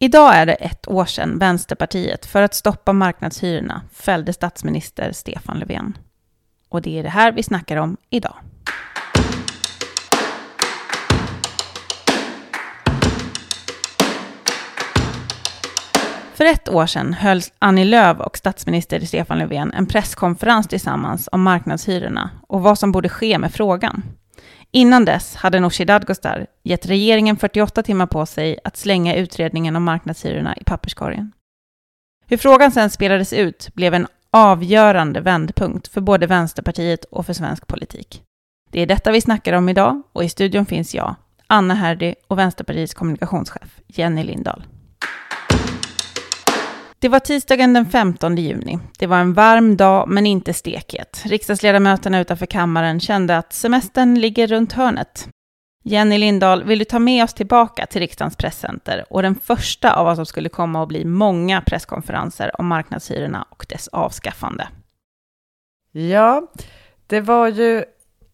Idag är det ett år sedan Vänsterpartiet för att stoppa marknadshyrorna fällde statsminister Stefan Löfven. Och det är det här vi snackar om idag. För ett år sedan höll Annie Lööf och statsminister Stefan Löfven en presskonferens tillsammans om marknadshyrorna och vad som borde ske med frågan. Innan dess hade Nooshi Dadgostar gett regeringen 48 timmar på sig att slänga utredningen om marknadshyrorna i papperskorgen. Hur frågan sen spelades ut blev en avgörande vändpunkt för både Vänsterpartiet och för svensk politik. Det är detta vi snackar om idag och i studion finns jag, Anna Herdy och Vänsterpartiets kommunikationschef Jenny Lindahl. Det var tisdagen den 15 juni. Det var en varm dag, men inte stekhet. Riksdagsledamöterna utanför kammaren kände att semestern ligger runt hörnet. Jenny Lindahl, vill du ta med oss tillbaka till riksdagens presscenter och den första av vad som skulle komma att bli många presskonferenser om marknadshyrorna och dess avskaffande? Ja, det var ju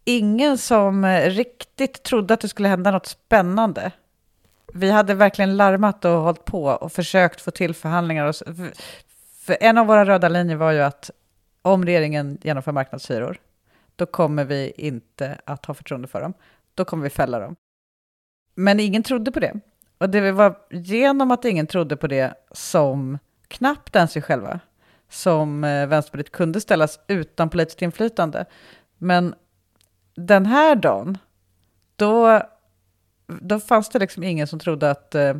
ingen som riktigt trodde att det skulle hända något spännande vi hade verkligen larmat och hållit på och försökt få till förhandlingar. Och, för en av våra röda linjer var ju att om regeringen genomför marknadshyror, då kommer vi inte att ha förtroende för dem. Då kommer vi fälla dem. Men ingen trodde på det. Och det var genom att ingen trodde på det som knappt ens vi själva, som eh, Vänsterpartiet kunde ställas utan politiskt inflytande. Men den här dagen, då då fanns det liksom ingen som trodde att eh,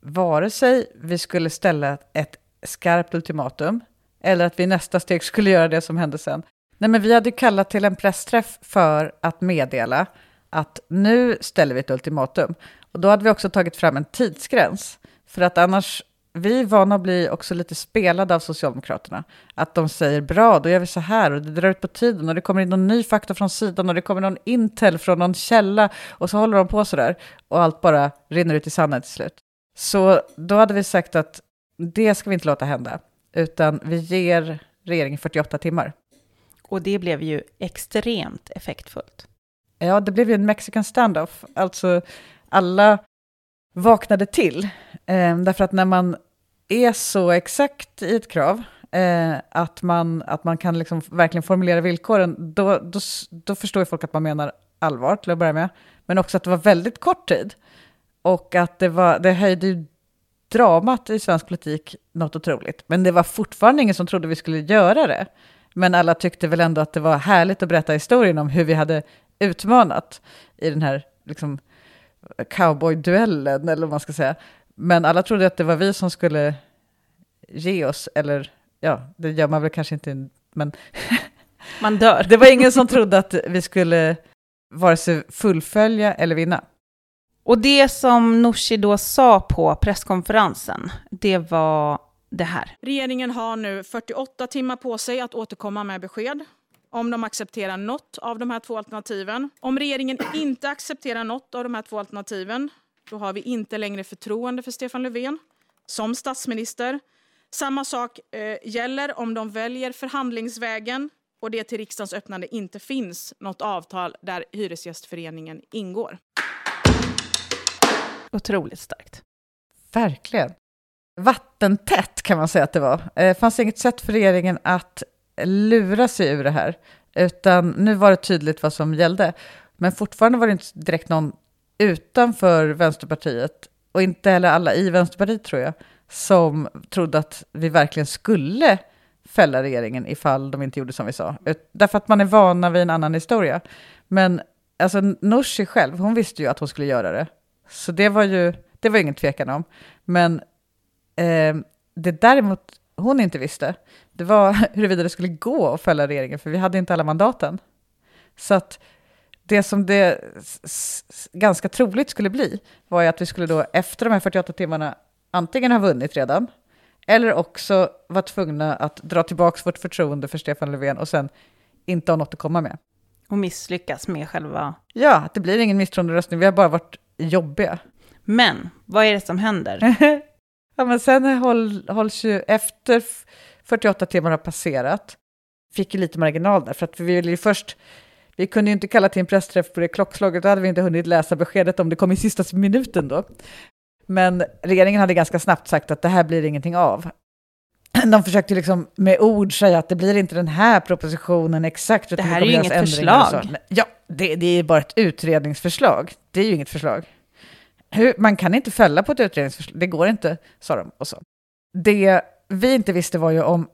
vare sig vi skulle ställa ett skarpt ultimatum eller att vi i nästa steg skulle göra det som hände sen. Nej, men vi hade kallat till en pressträff för att meddela att nu ställer vi ett ultimatum. Och då hade vi också tagit fram en tidsgräns. För att annars vi är vana att bli också lite spelade av Socialdemokraterna. Att de säger bra, då gör vi så här och det drar ut på tiden och det kommer in någon ny fakta från sidan och det kommer någon intel från någon källa och så håller de på så där och allt bara rinner ut i sanden till slut. Så då hade vi sagt att det ska vi inte låta hända, utan vi ger regeringen 48 timmar. Och det blev ju extremt effektfullt. Ja, det blev ju en mexican standoff. Alltså alla vaknade till. Eh, därför att när man är så exakt i ett krav, eh, att, man, att man kan liksom verkligen formulera villkoren, då, då, då förstår ju folk att man menar allvar till att börja med. Men också att det var väldigt kort tid. Och att det, var, det höjde ju dramat i svensk politik något otroligt. Men det var fortfarande ingen som trodde vi skulle göra det. Men alla tyckte väl ändå att det var härligt att berätta historien om hur vi hade utmanat i den här liksom, cowboyduellen, eller vad man ska säga. Men alla trodde att det var vi som skulle ge oss, eller ja, det gör man väl kanske inte, men... man dör. det var ingen som trodde att vi skulle vare sig fullfölja eller vinna. Och det som Nooshi då sa på presskonferensen, det var det här. Regeringen har nu 48 timmar på sig att återkomma med besked om de accepterar något av de här två alternativen. Om regeringen inte accepterar något av de här två alternativen, då har vi inte längre förtroende för Stefan Löfven som statsminister. Samma sak eh, gäller om de väljer förhandlingsvägen och det till riksdagens öppnande inte finns något avtal där Hyresgästföreningen ingår. Otroligt starkt. Verkligen. Vattentätt kan man säga att det var. Det fanns inget sätt för regeringen att lura sig ur det här, utan nu var det tydligt vad som gällde. Men fortfarande var det inte direkt någon utanför Vänsterpartiet, och inte heller alla i Vänsterpartiet tror jag, som trodde att vi verkligen skulle fälla regeringen ifall de inte gjorde som vi sa. Därför att man är vana vid en annan historia. Men alltså Nooshi själv, hon visste ju att hon skulle göra det. Så det var ju, det var ingen tvekan om. Men eh, det däremot hon inte visste, det var huruvida det skulle gå att fälla regeringen, för vi hade inte alla mandaten. Så att det som det ganska troligt skulle bli var ju att vi skulle då efter de här 48 timmarna antingen ha vunnit redan, eller också vara tvungna att dra tillbaka vårt förtroende för Stefan Löfven och sen inte ha något att komma med. Och misslyckas med själva... Ja, det blir ingen misstroenderöstning, vi har bara varit jobbiga. Men, vad är det som händer? ja, men sen håll, hålls ju efter 48 timmar har passerat, fick ju lite marginal där, för att vi ville ju först vi kunde ju inte kalla till en pressträff på det klockslaget, då hade vi inte hunnit läsa beskedet om det kom i sista minuten då. Men regeringen hade ganska snabbt sagt att det här blir ingenting av. De försökte liksom med ord säga att det blir inte den här propositionen exakt. Det här är ju inget förslag. Ja, det, det, är bara ett utredningsförslag. Det är ju inget förslag. Hur, man kan inte fälla på ett utredningsförslag, det går inte, sa de. Och så. Det vi inte visste var ju om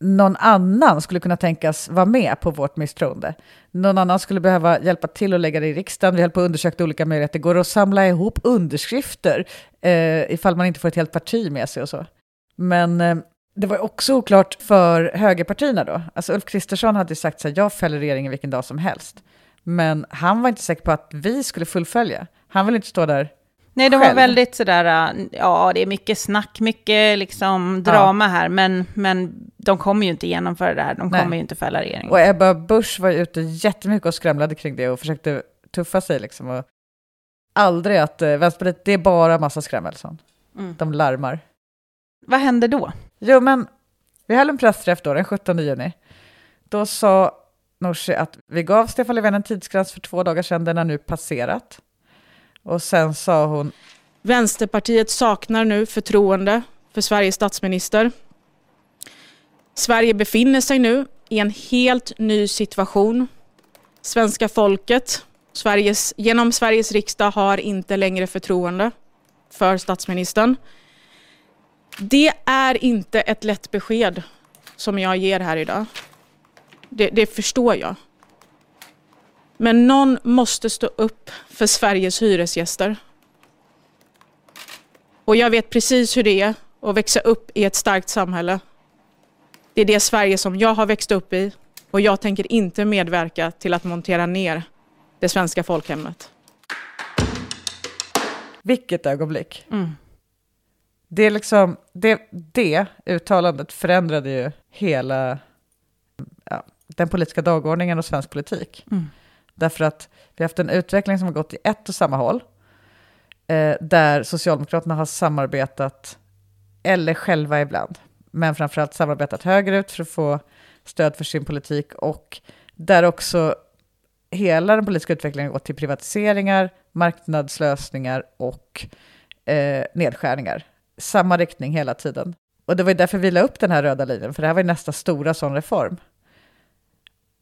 någon annan skulle kunna tänkas vara med på vårt misstroende. Någon annan skulle behöva hjälpa till att lägga det i riksdagen. Vi höll på att undersöka olika möjligheter. Går det att samla ihop underskrifter eh, ifall man inte får ett helt parti med sig och så? Men eh, det var också oklart för högerpartierna då. Alltså Ulf Kristersson hade sagt så här, jag fäller regeringen vilken dag som helst. Men han var inte säker på att vi skulle fullfölja. Han vill inte stå där Nej, de själv. var väldigt sådär, ja det är mycket snack, mycket liksom drama ja. här, men, men de kommer ju inte genomföra det här, de kommer Nej. ju inte fälla regeringen. Och Ebba Busch var ju ute jättemycket och skramlade kring det och försökte tuffa sig liksom. Och aldrig att eh, Vänsterpartiet, det är bara massa skrämmel, mm. De larmar. Vad hände då? Jo, men vi höll en pressträff då, den 17 juni. Då sa Nooshi att vi gav Stefan Löfven en tidsgräns för två dagar sedan, den har nu passerat. Och sen sa hon... Vänsterpartiet saknar nu förtroende för Sveriges statsminister. Sverige befinner sig nu i en helt ny situation. Svenska folket Sveriges, genom Sveriges riksdag har inte längre förtroende för statsministern. Det är inte ett lätt besked som jag ger här idag. Det, det förstår jag. Men någon måste stå upp för Sveriges hyresgäster. Och jag vet precis hur det är att växa upp i ett starkt samhälle. Det är det Sverige som jag har växt upp i och jag tänker inte medverka till att montera ner det svenska folkhemmet. Vilket ögonblick. Mm. Det, är liksom, det, det uttalandet förändrade ju hela ja, den politiska dagordningen och svensk politik. Mm. Därför att vi har haft en utveckling som har gått i ett och samma håll. Eh, där Socialdemokraterna har samarbetat, eller själva ibland, men framförallt samarbetat högerut för att få stöd för sin politik. Och där också hela den politiska utvecklingen har gått till privatiseringar, marknadslösningar och eh, nedskärningar. Samma riktning hela tiden. Och det var därför vi la upp den här röda linjen, för det här var nästa stora sån reform.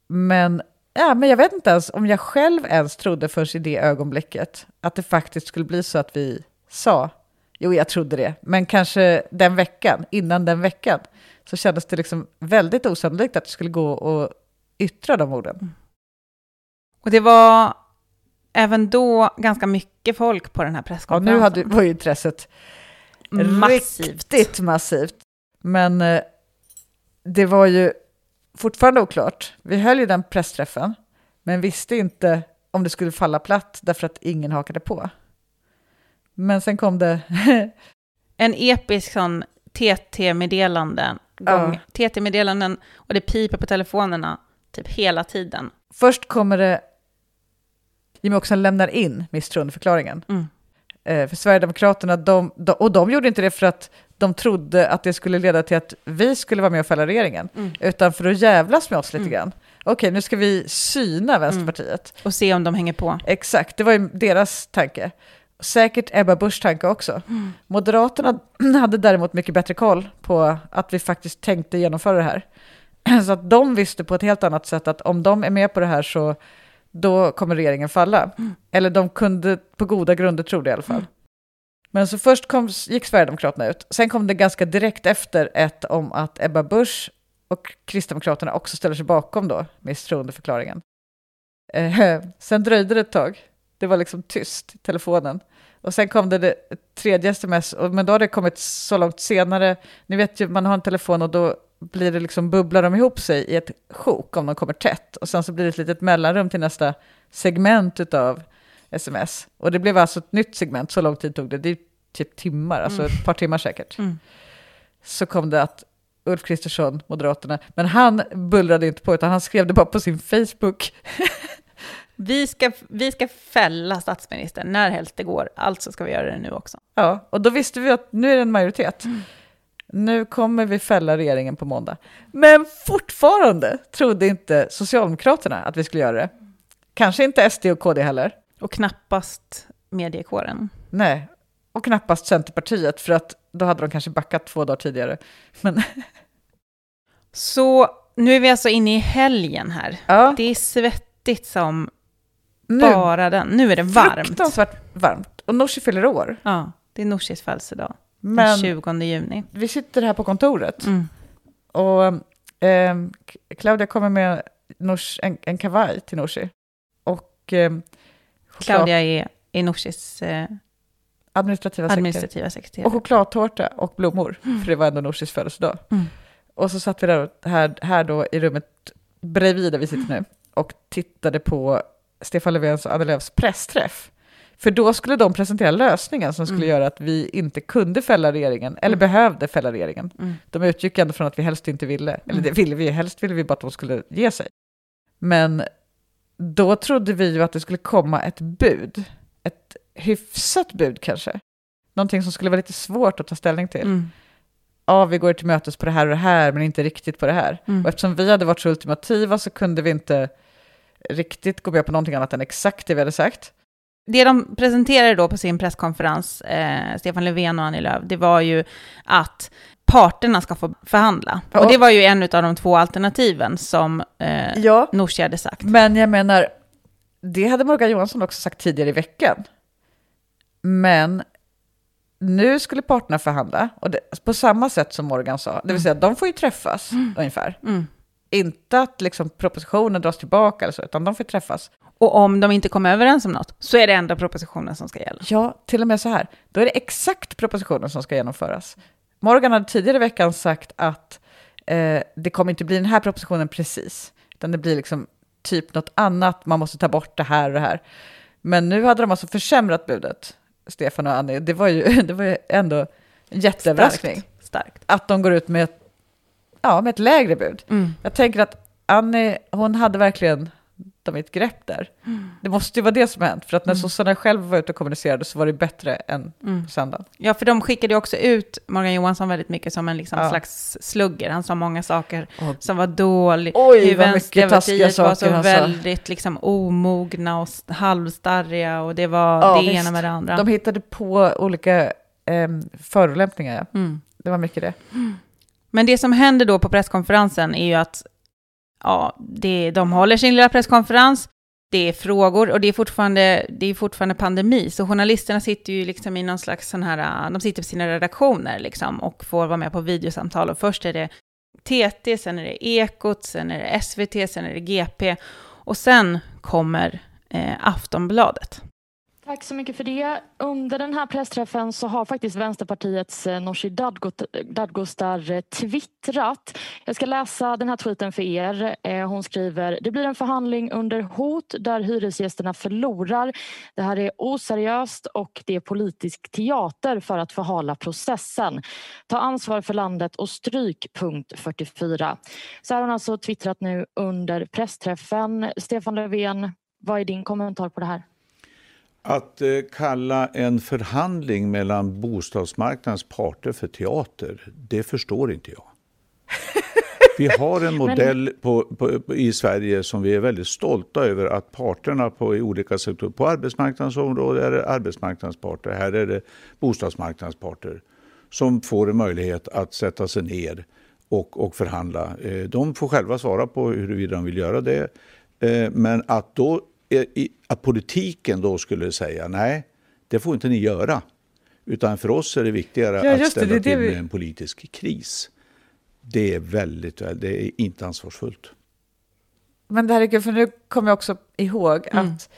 Men Ja, men jag vet inte ens om jag själv ens trodde först i det ögonblicket att det faktiskt skulle bli så att vi sa, jo jag trodde det, men kanske den veckan, innan den veckan, så kändes det liksom väldigt osannolikt att det skulle gå och yttra de orden. Och det var även då ganska mycket folk på den här presskonferensen. Ja, nu hade, var ju intresset massivt. riktigt massivt. Men eh, det var ju fortfarande oklart. Vi höll ju den pressträffen, men visste inte om det skulle falla platt därför att ingen hakade på. Men sen kom det... en episk sån TT-meddelanden, ja. TT-meddelanden och det piper på telefonerna typ hela tiden. Först kommer det, Jimmie Åkesson lämnar in misstroendeförklaringen. Mm. Eh, för Sverigedemokraterna, de, de, och de gjorde inte det för att de trodde att det skulle leda till att vi skulle vara med och fälla regeringen, mm. utan för att jävlas med oss lite mm. grann. Okej, nu ska vi syna Vänsterpartiet. Mm. Och se om de hänger på. Exakt, det var ju deras tanke. Säkert Ebba Buschs tanke också. Mm. Moderaterna hade däremot mycket bättre koll på att vi faktiskt tänkte genomföra det här. Så att de visste på ett helt annat sätt att om de är med på det här så då kommer regeringen falla. Mm. Eller de kunde på goda grunder tro det i alla fall. Mm. Men så först kom, gick Sverigedemokraterna ut. Sen kom det ganska direkt efter ett om att Ebba Busch och Kristdemokraterna också ställer sig bakom då misstroendeförklaringen. Eh, sen dröjde det ett tag. Det var liksom tyst i telefonen. Och sen kom det, det tredje sms, och, men då har det kommit så långt senare. Ni vet ju, man har en telefon och då blir det liksom, bubblar de ihop sig i ett sjok om de kommer tätt. Och sen så blir det ett litet mellanrum till nästa segment av sms. Och det blev alltså ett nytt segment, så lång tid tog det. Det är typ timmar, alltså mm. ett par timmar säkert. Mm. Så kom det att Ulf Kristersson, Moderaterna, men han bullrade inte på, utan han skrev det bara på sin Facebook. vi, ska, vi ska fälla statsministern när helst det går, alltså ska vi göra det nu också. Ja, och då visste vi att nu är det en majoritet. Mm. Nu kommer vi fälla regeringen på måndag. Men fortfarande trodde inte Socialdemokraterna att vi skulle göra det. Kanske inte SD och KD heller. Och knappast mediekåren. Nej, Och knappast Centerpartiet, för att då hade de kanske backat två dagar tidigare. Men Så nu är vi alltså inne i helgen här. ja, Det är svettigt som nu, bara den. Nu är det varmt. fruktansvärt varmt. Och Nooshi fyller år. Ja, det är Nooshis födelsedag. Den Men 20 juni. vi sitter här på kontoret Mm. och K- Claudia kommer med Noosh, en, en kavaj till Nooshi. Och choklad- Claudia är, är Nooshis eh, administrativa administrativa sekreterare. Och chokladtårta och blommor, för det var ändå Nooshis födelsedag. Mm. Och så satt vi där här, här då i rummet bredvid där vi sitter nu och tittade på Stefan Löfvens och Annie Lööfs pressträff. För då skulle de presentera lösningen som skulle Mm. göra att vi inte kunde fälla regeringen, eller Mm. behövde fälla regeringen. Mm. De utgick ändå från att vi helst inte ville, eller det ville vi, helst ville vi bara att de skulle ge sig. Men då trodde vi ju att det skulle komma ett bud, ett hyfsat bud kanske. Någonting som skulle vara lite svårt att ta ställning till. Mm. Ja, vi går till mötes på det här och det här, men inte riktigt på det här. Mm. Och eftersom vi hade varit så ultimativa så kunde vi inte riktigt gå med på någonting annat än exakt det vi hade sagt. Det de presenterade då på sin presskonferens, eh, Stefan Löfven och Annie Lööf, det var ju att parterna ska få förhandla. Ja. Och det var ju en av de två alternativen som eh, Ja, Nooshi hade sagt. men jag menar, det hade Morgan Johansson också sagt tidigare i veckan. Men nu skulle parterna förhandla, och det, på samma sätt som Morgan sa, det vill säga de får ju träffas ungefär. Mm. Inte att liksom propositionen dras tillbaka eller så, utan de får träffas. Och om de inte kommer överens om något, så är det ändå propositionen som ska gälla. Ja, till och med så här. Då är det exakt propositionen som ska genomföras. Morgan hade tidigare i veckan sagt att eh, det kommer inte bli den här propositionen precis, utan det blir liksom typ något annat, man måste ta bort det här och det här. Men nu hade de alltså försämrat budet, Stefan och Annie. Det var ju, det var ju ändå en jätteöverraskning Starkt. Starkt. att de går ut med ett, ja, med ett lägre bud. Mm. Jag tänker att Annie, hon hade verkligen de ett grepp där. Det måste ju vara det som har hänt, för att när Mm. sossarna själva var ute och kommunicerade så var det bättre än Mm. söndagen. Ja, för de skickade ju också ut Morgan Johansson väldigt mycket som en liksom Ja. slags slugger. Han sa många saker Åh, som var dåliga. Oj, Hur vad mycket taskiga Vänsterpartiet var så saker han sa. väldigt liksom omogna och st- halvstarriga och det var Ja, det visst. ena med det andra. De hittade på olika eh, förolämpningar, ja. Mm. Det var mycket det. Men det som händer då på presskonferensen är ju att ja, det, de håller sin lilla presskonferens, det är frågor och det är, fortfarande, det är fortfarande pandemi, så journalisterna sitter ju liksom i någon slags sån här, de sitter på sina redaktioner liksom och får vara med på videosamtal och först är det TT, sen är det Ekot, sen är det SVT, sen är det GP och sen kommer eh, Aftonbladet. Tack så mycket för det. Under den här pressträffen så har faktiskt Vänsterpartiets eh, Nooshi Dadgostar eh, twittrat. Jag ska läsa den här tweeten för er. Eh, hon skriver Det blir en förhandling under hot där hyresgästerna förlorar. Det här är oseriöst och det är politisk teater för att förhala processen. Ta ansvar för landet och stryk punkt 44. Så här har hon alltså twittrat nu under pressträffen. Stefan Löfven, vad är din kommentar på det här? Att eh, kalla en förhandling mellan bostadsmarknadens parter för teater, det förstår inte jag. Vi har en modell på, på, på, i Sverige som vi är väldigt stolta över att parterna på i olika sektorer, på arbetsmarknadens område är det arbetsmarknadens parter, här är det bostadsmarknadens parter som får en möjlighet att sätta sig ner och, och förhandla. Eh, De får själva svara på huruvida de vill göra det. Eh, Men att, då, att politiken då skulle säga nej, det får inte ni göra. Utan för oss är det viktigare Ja, att ställa det det till vi- med en politisk kris. Det är väldigt, väl- det är inte ansvarsfullt. Men det här är kul, för nu kommer jag också ihåg Mm. att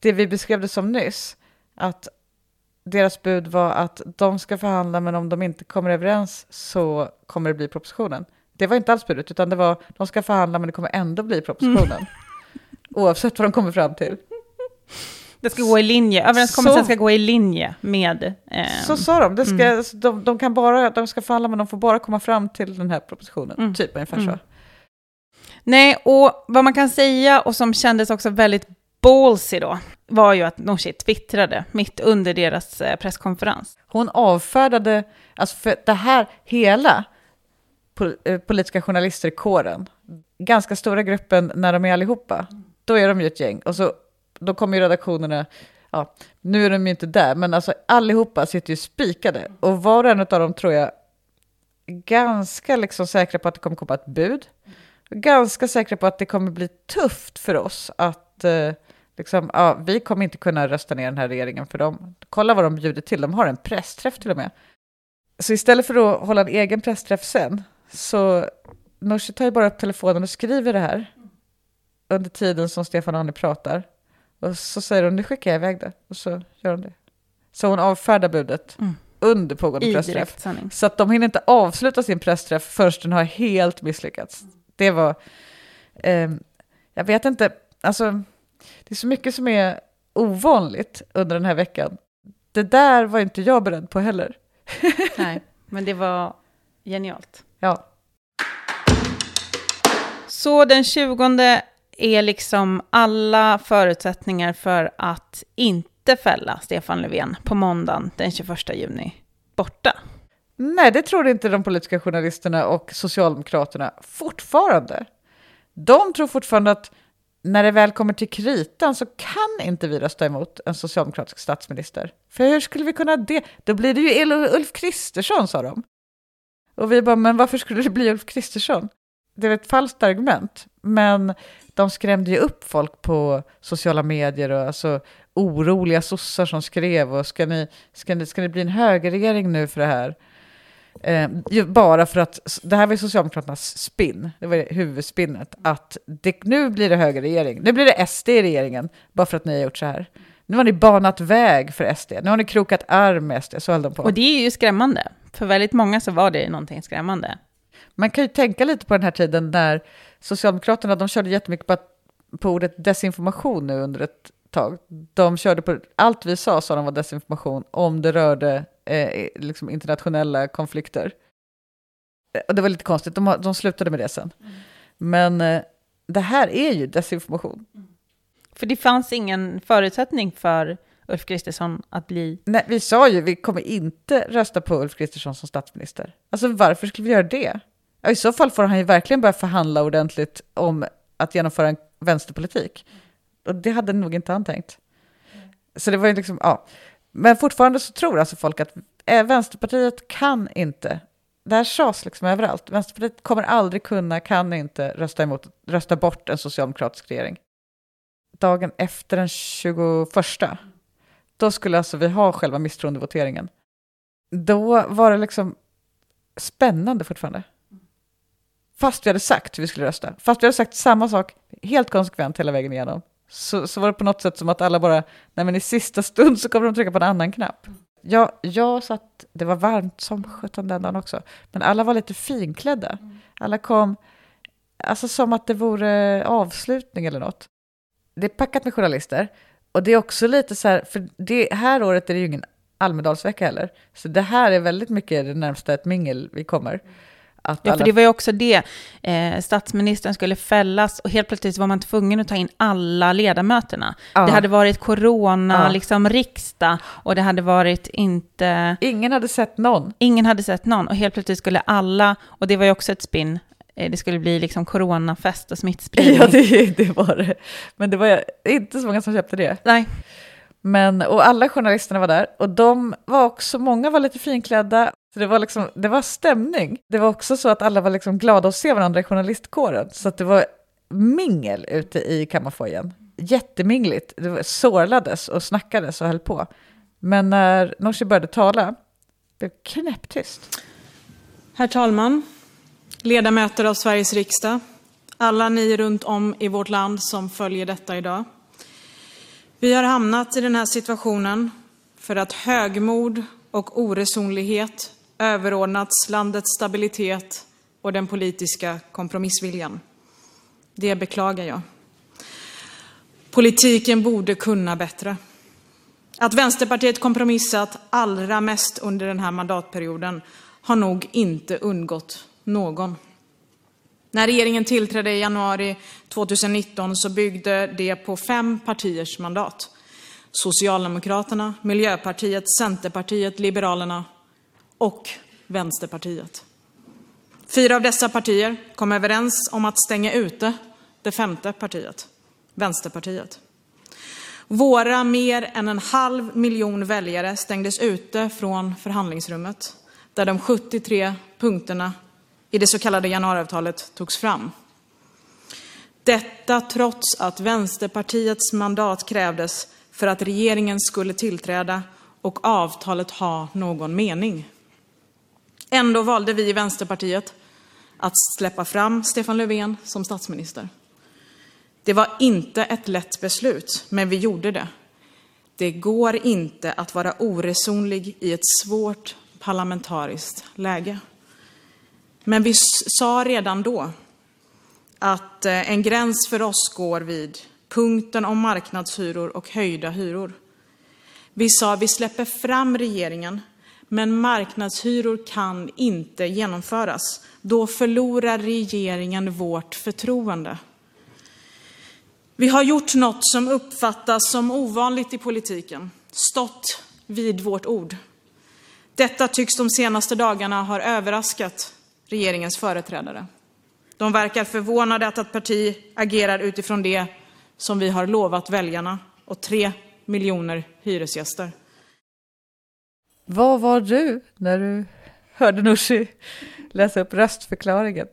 det vi beskrev det som nyss, att deras bud var att de ska förhandla, men om de inte kommer överens så kommer det bli propositionen. Det var inte alls budet, utan det var de ska förhandla, men det kommer ändå bli propositionen. Mm. Oavsett vad de kommer fram till. Det ska gå i linje, överenskommelsen Så- ska gå i linje med... Eh, Så sa de, det ska, Mm. de, de, kan bara, de ska förhandla, men de får bara komma fram till den här propositionen. Mm. Typ ungefär så. Mm. Nej, och vad man kan säga och som kändes också väldigt ballsy då, var ju att Nooshi twittrade mitt under deras eh, presskonferens. Hon avfärdade, alltså för det här hela eh, politiska journalister i kåren, ganska stora gruppen när de är allihopa, då är de ju ett gäng. Och så, då kommer ju redaktionerna, ja, nu är de ju inte där, men alltså allihopa sitter ju spikade. Och var och en av dem tror jag är ganska liksom säkra på att det kommer komma ett bud. Ganska säkra på att det kommer bli tufft för oss att eh, liksom, ja, vi kommer inte kunna rösta ner den här regeringen för dem. Kolla vad de bjuder till, de har en pressträff till och med. Så istället för att hålla en egen pressträff sen, så Nooshi tar ju bara upp telefonen och skriver det här under tiden som Stefan och Annie pratar. Och så säger hon, nu skickar jag iväg det. Och så gör hon det. Så hon avfärdar budet Mm. under pågående I pressträff. Så att de hinner inte avsluta sin pressträff förrän den har helt misslyckats. Det var, ehm, jag vet inte, alltså det är så mycket som är ovanligt under den här veckan. Det där var inte jag beredd på heller. Nej, men det var genialt. Ja, Så den 20 är liksom alla förutsättningar för att inte fälla Stefan Löfven på måndagen den 21 juni borta. nej det tror inte de politiska journalisterna och Socialdemokraterna fortfarande. De tror fortfarande att när det väl kommer till kritan så kan inte vi rösta emot en socialdemokratisk statsminister. För hur skulle vi kunna det? Då blir det ju Ulf Kristersson, sa de. Och vi bara, men varför skulle det bli Ulf Kristersson? Det är ett falskt argument, men de skrämde ju upp folk på sociala medier och alltså oroliga sossar som skrev och ska ni, ska ni, ska ni bli en högerregering nu för det här? Eh, bara för att, det här var ju Socialdemokraternas spinn, det var huvudspinnet, att det, nu blir det högerregering, nu blir det SD i regeringen, bara för att ni har gjort så här. Nu har ni banat väg för SD, nu har ni krokat arm med SD, så höll de på. Och det är ju skrämmande. För väldigt många så var det någonting skrämmande. Man kan ju tänka lite på den här tiden när Socialdemokraterna, de körde jättemycket på, att- på ordet desinformation nu under ett tag. De körde på, allt vi sa sa de var desinformation om det rörde eh, liksom internationella konflikter. Eh, Och det var lite konstigt, de, de slutade med det sen. Men eh, det här är ju desinformation. För det fanns ingen förutsättning för Ulf Kristersson att bli... Nej, vi sa ju vi kommer inte rösta på Ulf Kristersson som statsminister. Alltså varför skulle vi göra det? Ja, I så fall får han ju verkligen börja förhandla ordentligt om att genomföra en vänsterpolitik. Och det hade nog inte han tänkt. Så det var ju liksom, ja. Men fortfarande så tror alltså folk att eh, Vänsterpartiet kan inte, det här sades liksom överallt, Vänsterpartiet kommer aldrig kunna, kan inte rösta, emot, rösta bort en socialdemokratisk regering. Dagen efter den 21, då skulle alltså vi ha själva misstroendevoteringen. Då var det liksom spännande fortfarande. Fast vi hade sagt hur vi skulle rösta, fast vi hade sagt samma sak helt konsekvent hela vägen igenom, så, så var det på något sätt som att alla bara, nej men i sista stund så kommer de trycka på en annan knapp. Jag, jag satt, det var varmt som sjutton den dagen också, men alla var lite finklädda. Alla kom, alltså som att det vore avslutning eller något. Det är packat med journalister, och det är också lite så här, för det här året är det ju ingen Almedalsvecka heller, så det här är väldigt mycket det närmsta ett mingel vi kommer. Att Ja, alla- för det var ju också det. Eh, statsministern skulle fällas och helt plötsligt var man tvungen att ta in alla ledamöterna. Ja. Det hade varit corona, Ja. liksom riksdag och det hade varit inte... Ingen hade sett någon. Ingen hade sett någon och helt plötsligt skulle alla, och det var ju också ett spinn, eh, det skulle bli liksom coronafest och smittspridning. Ja, det, det var det. Men det var inte så många som köpte det. Nej, Men, och alla journalisterna var där och de var också, många var lite finklädda. Så det var, liksom, det var stämning. Det var också så att alla var liksom glada att se varandra i journalistkåren. Så att det var mingel ute i kammarfojen. Jättemingligt. Det var, sorlades och snackades och höll på. Men när Nooshi började tala, blev det knäpptyst. Herr talman, ledamöter av Sveriges riksdag, alla ni runt om i vårt land som följer detta idag. Vi har hamnat i den här situationen för att högmod och oresonlighet överordnats landets stabilitet och den politiska kompromissviljan. Det beklagar jag. Politiken borde kunna bättre. Att Vänsterpartiet kompromissat allra mest under den här mandatperioden har nog inte undgått någon. När regeringen tillträdde i januari 2019 så byggde det på fem partiers mandat. Socialdemokraterna, Miljöpartiet, Centerpartiet, Liberalerna och Vänsterpartiet. Fyra av dessa partier kom överens om att stänga ute det femte partiet, Vänsterpartiet. Våra mer än en halv miljon väljare stängdes ute från förhandlingsrummet där de 73 punkterna i det så kallade januariavtalet togs fram. Detta trots att Vänsterpartiets mandat krävdes för att regeringen skulle tillträda och avtalet ha någon mening. Ändå valde vi i Vänsterpartiet att släppa fram Stefan Löfven som statsminister. Det var inte ett lätt beslut, men vi gjorde det. Det går inte att vara oresonlig i ett svårt parlamentariskt läge. Men vi sa redan då att eh, en gräns för oss går vid punkten om marknadshyror och höjda hyror. Vi sa vi släpper fram regeringen, men marknadshyror kan inte genomföras. Då förlorar regeringen vårt förtroende. Vi har gjort något som uppfattas som ovanligt i politiken, stått vid vårt ord. Detta tycks de senaste dagarna ha överraskat regeringens företrädare. De verkar förvånade att ett parti agerar utifrån det som vi har lovat väljarna och tre miljoner hyresgäster. Vad var du när du hörde Nooshi läsa upp röstförklaringen?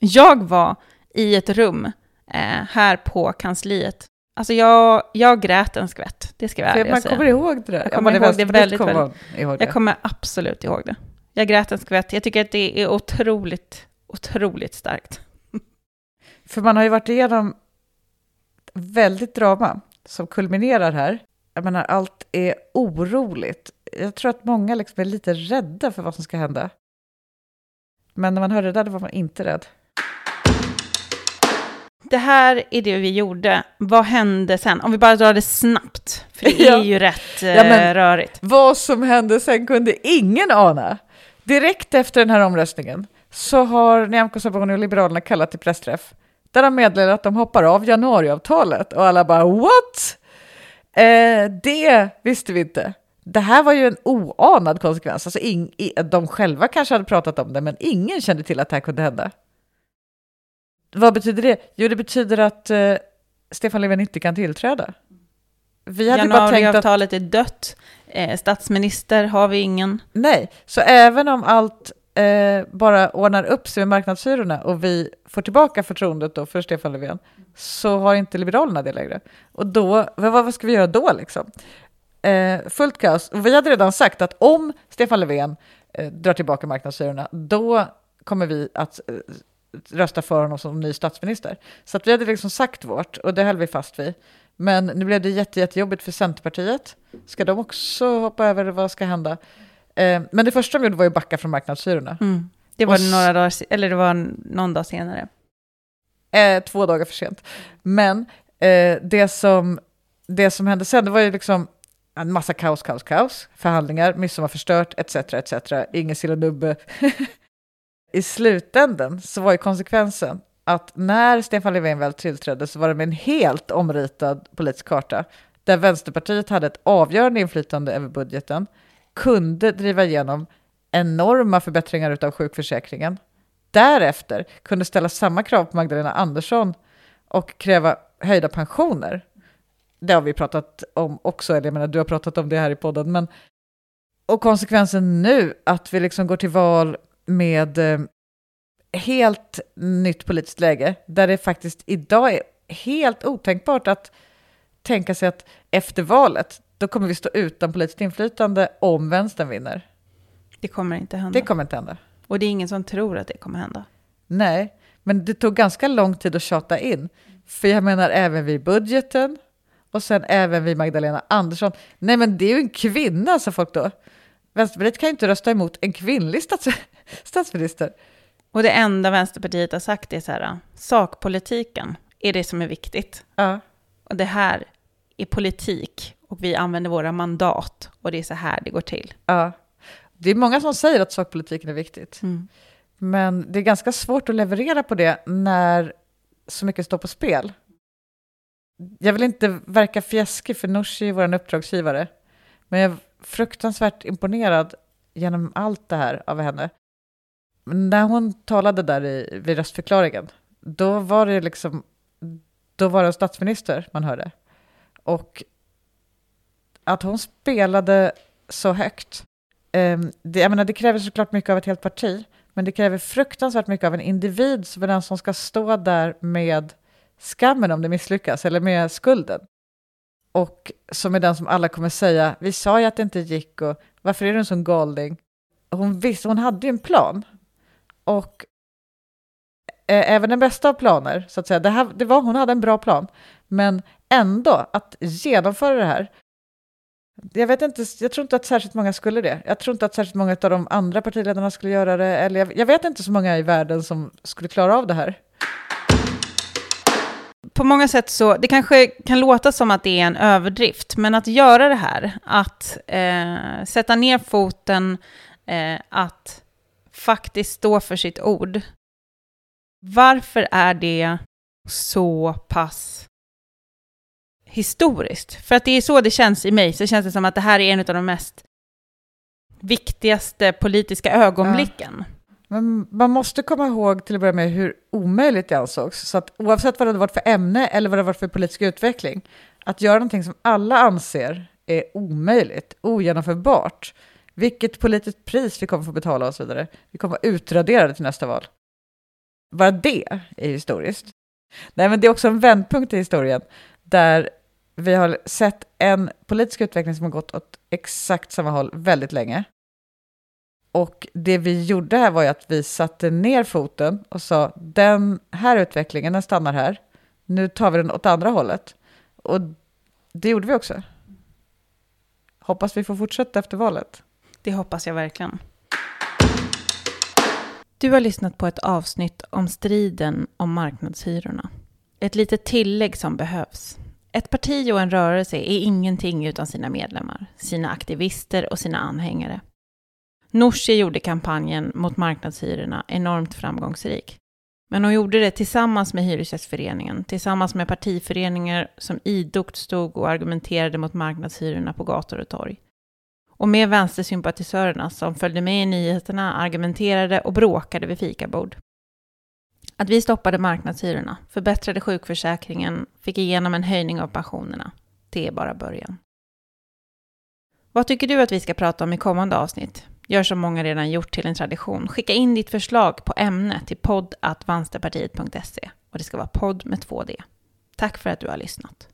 Jag var i ett rum eh, här på kansliet. Alltså jag, jag grät en skvätt, det ska jag För ärlig man kommer ihåg det där. Jag kommer Ja, ihåg det väldigt, kommer väldigt. ihåg det. Jag kommer absolut ihåg det. Jag grät en skvätt. Jag tycker att det är otroligt, otroligt starkt. För man har ju varit igenom väldigt drama som kulminerar här. Jag menar, allt är oroligt. Jag tror att många liksom är lite rädda för vad som ska hända. Men när man hörde det där, då var man inte rädd. Det här är det vi gjorde. Vad hände sen? Om vi bara drar det snabbt, för det är Ja. ju rätt eh, Ja, men- rörigt. Vad som hände sen kunde ingen ana. Direkt efter den här omröstningen så har Nyamko Sabuni och Liberalerna kallat till pressträff där de meddelar att de hoppar av januariavtalet och alla bara what? Eh, det visste vi inte. Det här var ju en oanad konsekvens. Alltså ing, i, de själva kanske hade pratat om det, men ingen kände till att det här kunde hända. Vad betyder det? Jo, det betyder att eh, Stefan Löfven inte kan tillträda. Vi hade bara tänkt att Januariavtalet är dött. Eh, statsminister har vi ingen. Nej, så även om allt eh, bara ordnar upp sig med marknadshyrorna och vi får tillbaka förtroendet då för Stefan Löfven så har inte Liberalerna det längre. Och då, vad, vad ska vi göra då liksom? Eh, fullt kaos. Vi hade redan sagt att om Stefan Löfven eh, drar tillbaka marknadshyrorna, då kommer vi att eh, rösta för honom som ny statsminister. Så att vi hade liksom sagt vårt och det höll vi fast vid. Men nu blev det jätte, jättejobbigt för Centerpartiet. Ska de också hoppa över? Vad ska hända? Eh, men det första de gjorde var ju backa från marknadshyrorna. Mm. Det var Och några dagar, eller det var någon dag senare. Eh, två dagar för sent. Men eh, det, som, det som hände sen, det var ju liksom en massa kaos, kaos, kaos. Förhandlingar, midsommar förstört, etc. etc. Ingen sill och nubbe. I slutänden så var ju konsekvensen att när Stefan Löfven väl tillträdde så var det med en helt omritad politisk karta där Vänsterpartiet hade ett avgörande inflytande över budgeten, kunde driva igenom enorma förbättringar av sjukförsäkringen, därefter kunde ställa samma krav på Magdalena Andersson och kräva höjda pensioner. Det har vi pratat om också, eller jag menar du har pratat om det här i podden, men och konsekvensen nu att vi liksom går till val med eh, helt nytt politiskt läge där det faktiskt idag är helt otänkbart att tänka sig att efter valet då kommer vi stå utan politiskt inflytande om vänstern vinner. Det kommer inte hända. Det kommer inte hända. Och det är ingen som tror att det kommer hända. Nej, men det tog ganska lång tid att tjata in. För jag menar även vid budgeten och sen även vid Magdalena Andersson. Nej, men det är ju en kvinna, sa folk då. Vänsterpartiet kan ju inte rösta emot en kvinnlig stats statsminister. Och det enda Vänsterpartiet har sagt är så här, sakpolitiken är det som är viktigt. Ja, Och det här är politik och vi använder våra mandat och det är så här det går till. ja. Det är många som säger att sakpolitiken är viktigt. Mm. Men det är ganska svårt att leverera på det när så mycket står på spel. Jag vill inte verka fjäskig för Nooshi är vår uppdragsgivare. Men jag är fruktansvärt imponerad genom allt det här av henne. När hon talade där i, vid röstförklaringen, då var det liksom, då var det en statsminister man hörde. Och att hon spelade så högt. eh, det, jag menar, det kräver såklart mycket av ett helt parti, men det kräver fruktansvärt mycket av en individ som är den som ska stå där med skammen om det misslyckas, eller med skulden. Och som är den som alla kommer säga, vi sa ju att det inte gick och varför är du en sån galning? Hon visste, hon hade ju en plan. Och eh, även den bästa av planer, så att säga, det, här, det var, hon hade en bra plan, men ändå att genomföra det här jag vet inte, jag tror inte att särskilt många skulle det. Jag tror inte att särskilt många av de andra partiledarna skulle göra det. Eller jag, jag vet inte så många i världen som skulle klara av det här. På många sätt så, det kanske kan låta som att det är en överdrift, men att göra det här, att eh, sätta ner foten, eh, att faktiskt stå för sitt ord. Varför är det så pass historiskt. För att det är så det känns i mig, så känns det som att det här är en av de mest viktigaste politiska ögonblicken. Ja. Men man måste komma ihåg till att börja med hur omöjligt det ansågs. Så att oavsett vad det hade varit för ämne eller vad det varit för politisk utveckling, att göra någonting som alla anser är omöjligt, ogenomförbart, vilket politiskt pris vi kommer få betala och så vidare. Vi kommer vara utraderade till nästa val. Bara det är historiskt. Nej, men det är också en vändpunkt i historien där vi har sett en politisk utveckling som har gått åt exakt samma håll väldigt länge. Och det vi gjorde här var ju att vi satte ner foten och sa den här utvecklingen, den stannar här. Nu tar vi den åt andra hållet. Och det gjorde vi också. Hoppas vi får fortsätta efter valet. Det hoppas jag verkligen. Du har lyssnat på ett avsnitt om striden om marknadshyrorna. Ett litet tillägg som behövs. Ett parti och en rörelse är ingenting utan sina medlemmar, sina aktivister och sina anhängare. Nooshi gjorde kampanjen mot marknadshyrorna enormt framgångsrik. Men hon gjorde det tillsammans med Hyresgästföreningen, tillsammans med partiföreningar som idogt stod och argumenterade mot marknadshyrorna på gator och torg. Och med vänstersympatisörerna som följde med i nyheterna, argumenterade och bråkade vid fikabord. Att vi stoppade marknadshyrorna, förbättrade sjukförsäkringen, fick igenom en höjning av pensionerna. Det är bara början. Vad tycker du att vi ska prata om i kommande avsnitt? Gör som många redan gjort till en tradition. Skicka in ditt förslag på ämne till podd.vansterpartiet.se och det ska vara podd med två D. Tack för att du har lyssnat.